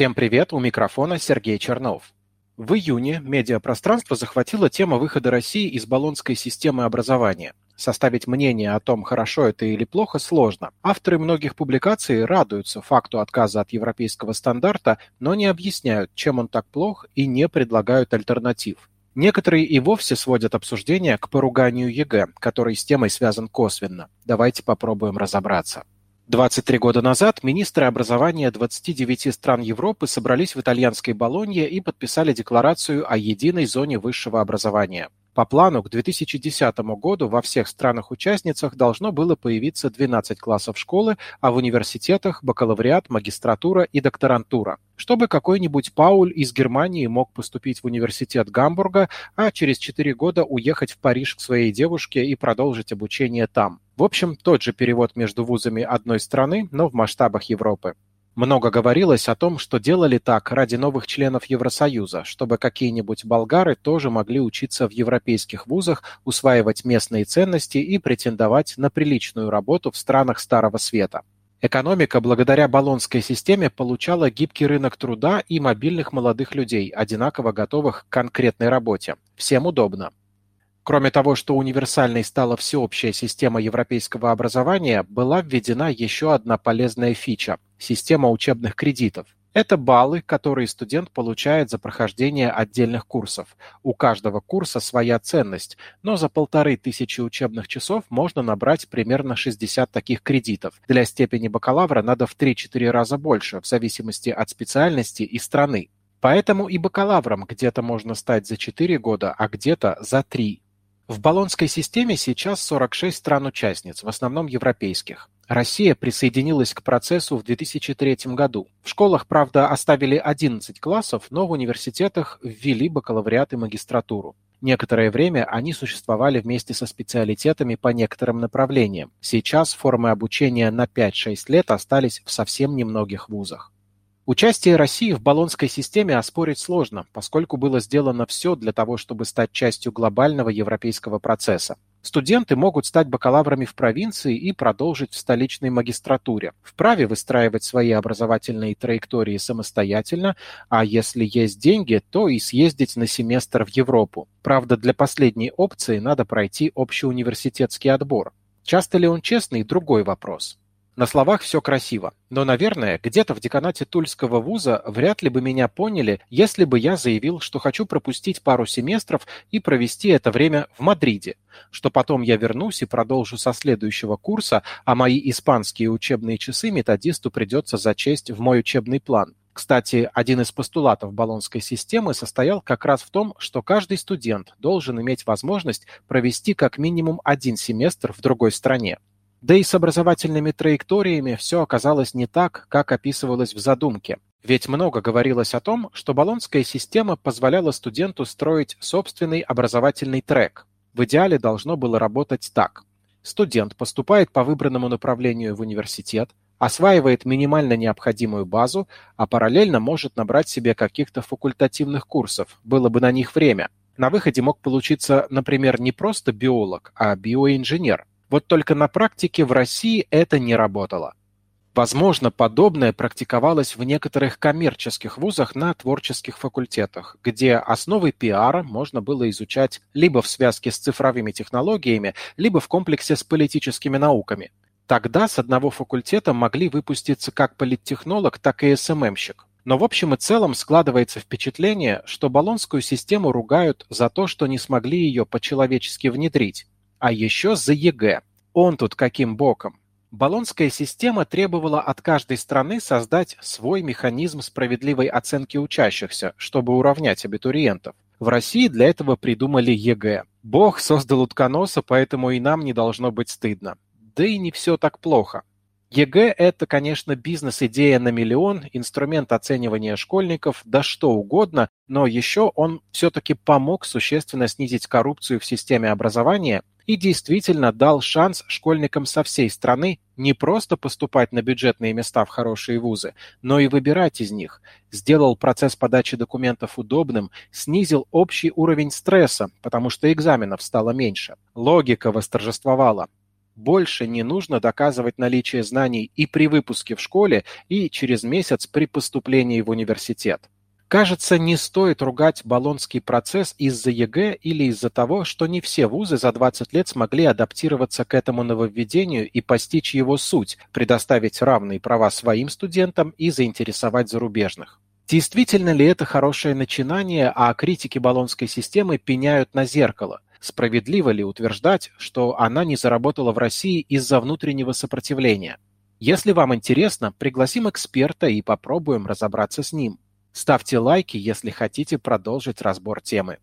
Всем привет, у микрофона Сергей Чернов. В июне медиапространство захватила тема выхода России из Болонской системы образования. Составить мнение о том, хорошо это или плохо, сложно. Авторы многих публикаций радуются факту отказа от европейского стандарта, но не объясняют, чем он так плох и не предлагают альтернатив. Некоторые и вовсе сводят обсуждение к поруганию ЕГЭ, который с темой связан косвенно. Давайте попробуем разобраться. 23 года назад министры образования 29 стран Европы собрались в итальянской Болонье и подписали декларацию о единой зоне высшего образования. По плану к 2010 году во всех странах-участницах должно было появиться 12 классов школы, а в университетах – бакалавриат, магистратура и докторантура. Чтобы какой-нибудь Пауль из Германии мог поступить в университет Гамбурга, а через 4 года уехать в Париж к своей девушке и продолжить обучение там. В общем, тот же перевод между вузами одной страны, но в масштабах Европы. Много говорилось о том, что делали так ради новых членов Евросоюза, чтобы какие-нибудь болгары тоже могли учиться в европейских вузах, усваивать местные ценности и претендовать на приличную работу в странах Старого Света. Экономика благодаря баллонской системе получала гибкий рынок труда и мобильных молодых людей, одинаково готовых к конкретной работе. Всем удобно. Кроме того, что универсальной стала всеобщая система европейского образования, была введена еще одна полезная фича – система учебных кредитов. Это баллы, которые студент получает за прохождение отдельных курсов. У каждого курса своя ценность, но за полторы тысячи учебных часов можно набрать примерно 60 таких кредитов. Для степени бакалавра надо в 3-4 раза больше, в зависимости от специальности и страны. Поэтому и бакалавром где-то можно стать за 4 года, а где-то за 3. В Болонской системе сейчас 46 стран-участниц, в основном европейских. Россия присоединилась к процессу в 2003 году. В школах, правда, оставили 11 классов, но в университетах ввели бакалавриат и магистратуру. Некоторое время они существовали вместе со специалитетами по некоторым направлениям. Сейчас формы обучения на 5-6 лет остались в совсем немногих вузах. Участие России в Болонской системе оспорить сложно, поскольку было сделано все для того, чтобы стать частью глобального европейского процесса. Студенты могут стать бакалаврами в провинции и продолжить в столичной магистратуре. Вправе выстраивать свои образовательные траектории самостоятельно, а если есть деньги, то и съездить на семестр в Европу. Правда, для последней опции надо пройти общеуниверситетский отбор. Часто ли он честный – другой вопрос. На словах все красиво, но, наверное, где-то в деканате Тульского вуза вряд ли бы меня поняли, если бы я заявил, что хочу пропустить пару семестров и провести это время в Мадриде, что потом я вернусь и продолжу со следующего курса, а мои испанские учебные часы методисту придется зачесть в мой учебный план. Кстати, один из постулатов Болонской системы состоял как раз в том, что каждый студент должен иметь возможность провести как минимум один семестр в другой стране. Да и с образовательными траекториями все оказалось не так, как описывалось в задумке. Ведь много говорилось о том, что баллонская система позволяла студенту строить собственный образовательный трек. В идеале должно было работать так. Студент поступает по выбранному направлению в университет, осваивает минимально необходимую базу, а параллельно может набрать себе каких-то факультативных курсов, было бы на них время. На выходе мог получиться, например, не просто биолог, а биоинженер. Вот только на практике в России это не работало. Возможно, подобное практиковалось в некоторых коммерческих вузах на творческих факультетах, где основы пиара можно было изучать либо в связке с цифровыми технологиями, либо в комплексе с политическими науками. Тогда с одного факультета могли выпуститься как политтехнолог, так и СММщик. Но в общем и целом складывается впечатление, что баллонскую систему ругают за то, что не смогли ее по-человечески внедрить, а еще за ЕГЭ. Он тут каким боком? Болонская система требовала от каждой страны создать свой механизм справедливой оценки учащихся, чтобы уравнять абитуриентов. В России для этого придумали ЕГЭ. Бог создал утконоса, поэтому и нам не должно быть стыдно. Да и не все так плохо. ЕГЭ – это, конечно, бизнес-идея на миллион, инструмент оценивания школьников, да что угодно, но еще он все-таки помог существенно снизить коррупцию в системе образования и действительно дал шанс школьникам со всей страны не просто поступать на бюджетные места в хорошие вузы, но и выбирать из них, сделал процесс подачи документов удобным, снизил общий уровень стресса, потому что экзаменов стало меньше. Логика восторжествовала. больше не нужно доказывать наличие знаний и при выпуске в школе, и через месяц при поступлении в университет. Кажется, не стоит ругать Болонский процесс из-за ЕГЭ или из-за того, что не все вузы за 20 лет смогли адаптироваться к этому нововведению и постичь его суть, предоставить равные права своим студентам и заинтересовать зарубежных. Действительно ли это хорошее начинание, а критики Болонской системы пеняют на зеркало? Справедливо ли утверждать, что она не заработала в России из-за внутреннего сопротивления? Если вам интересно, пригласим эксперта и попробуем разобраться с ним. Ставьте лайки, если хотите продолжить разбор темы.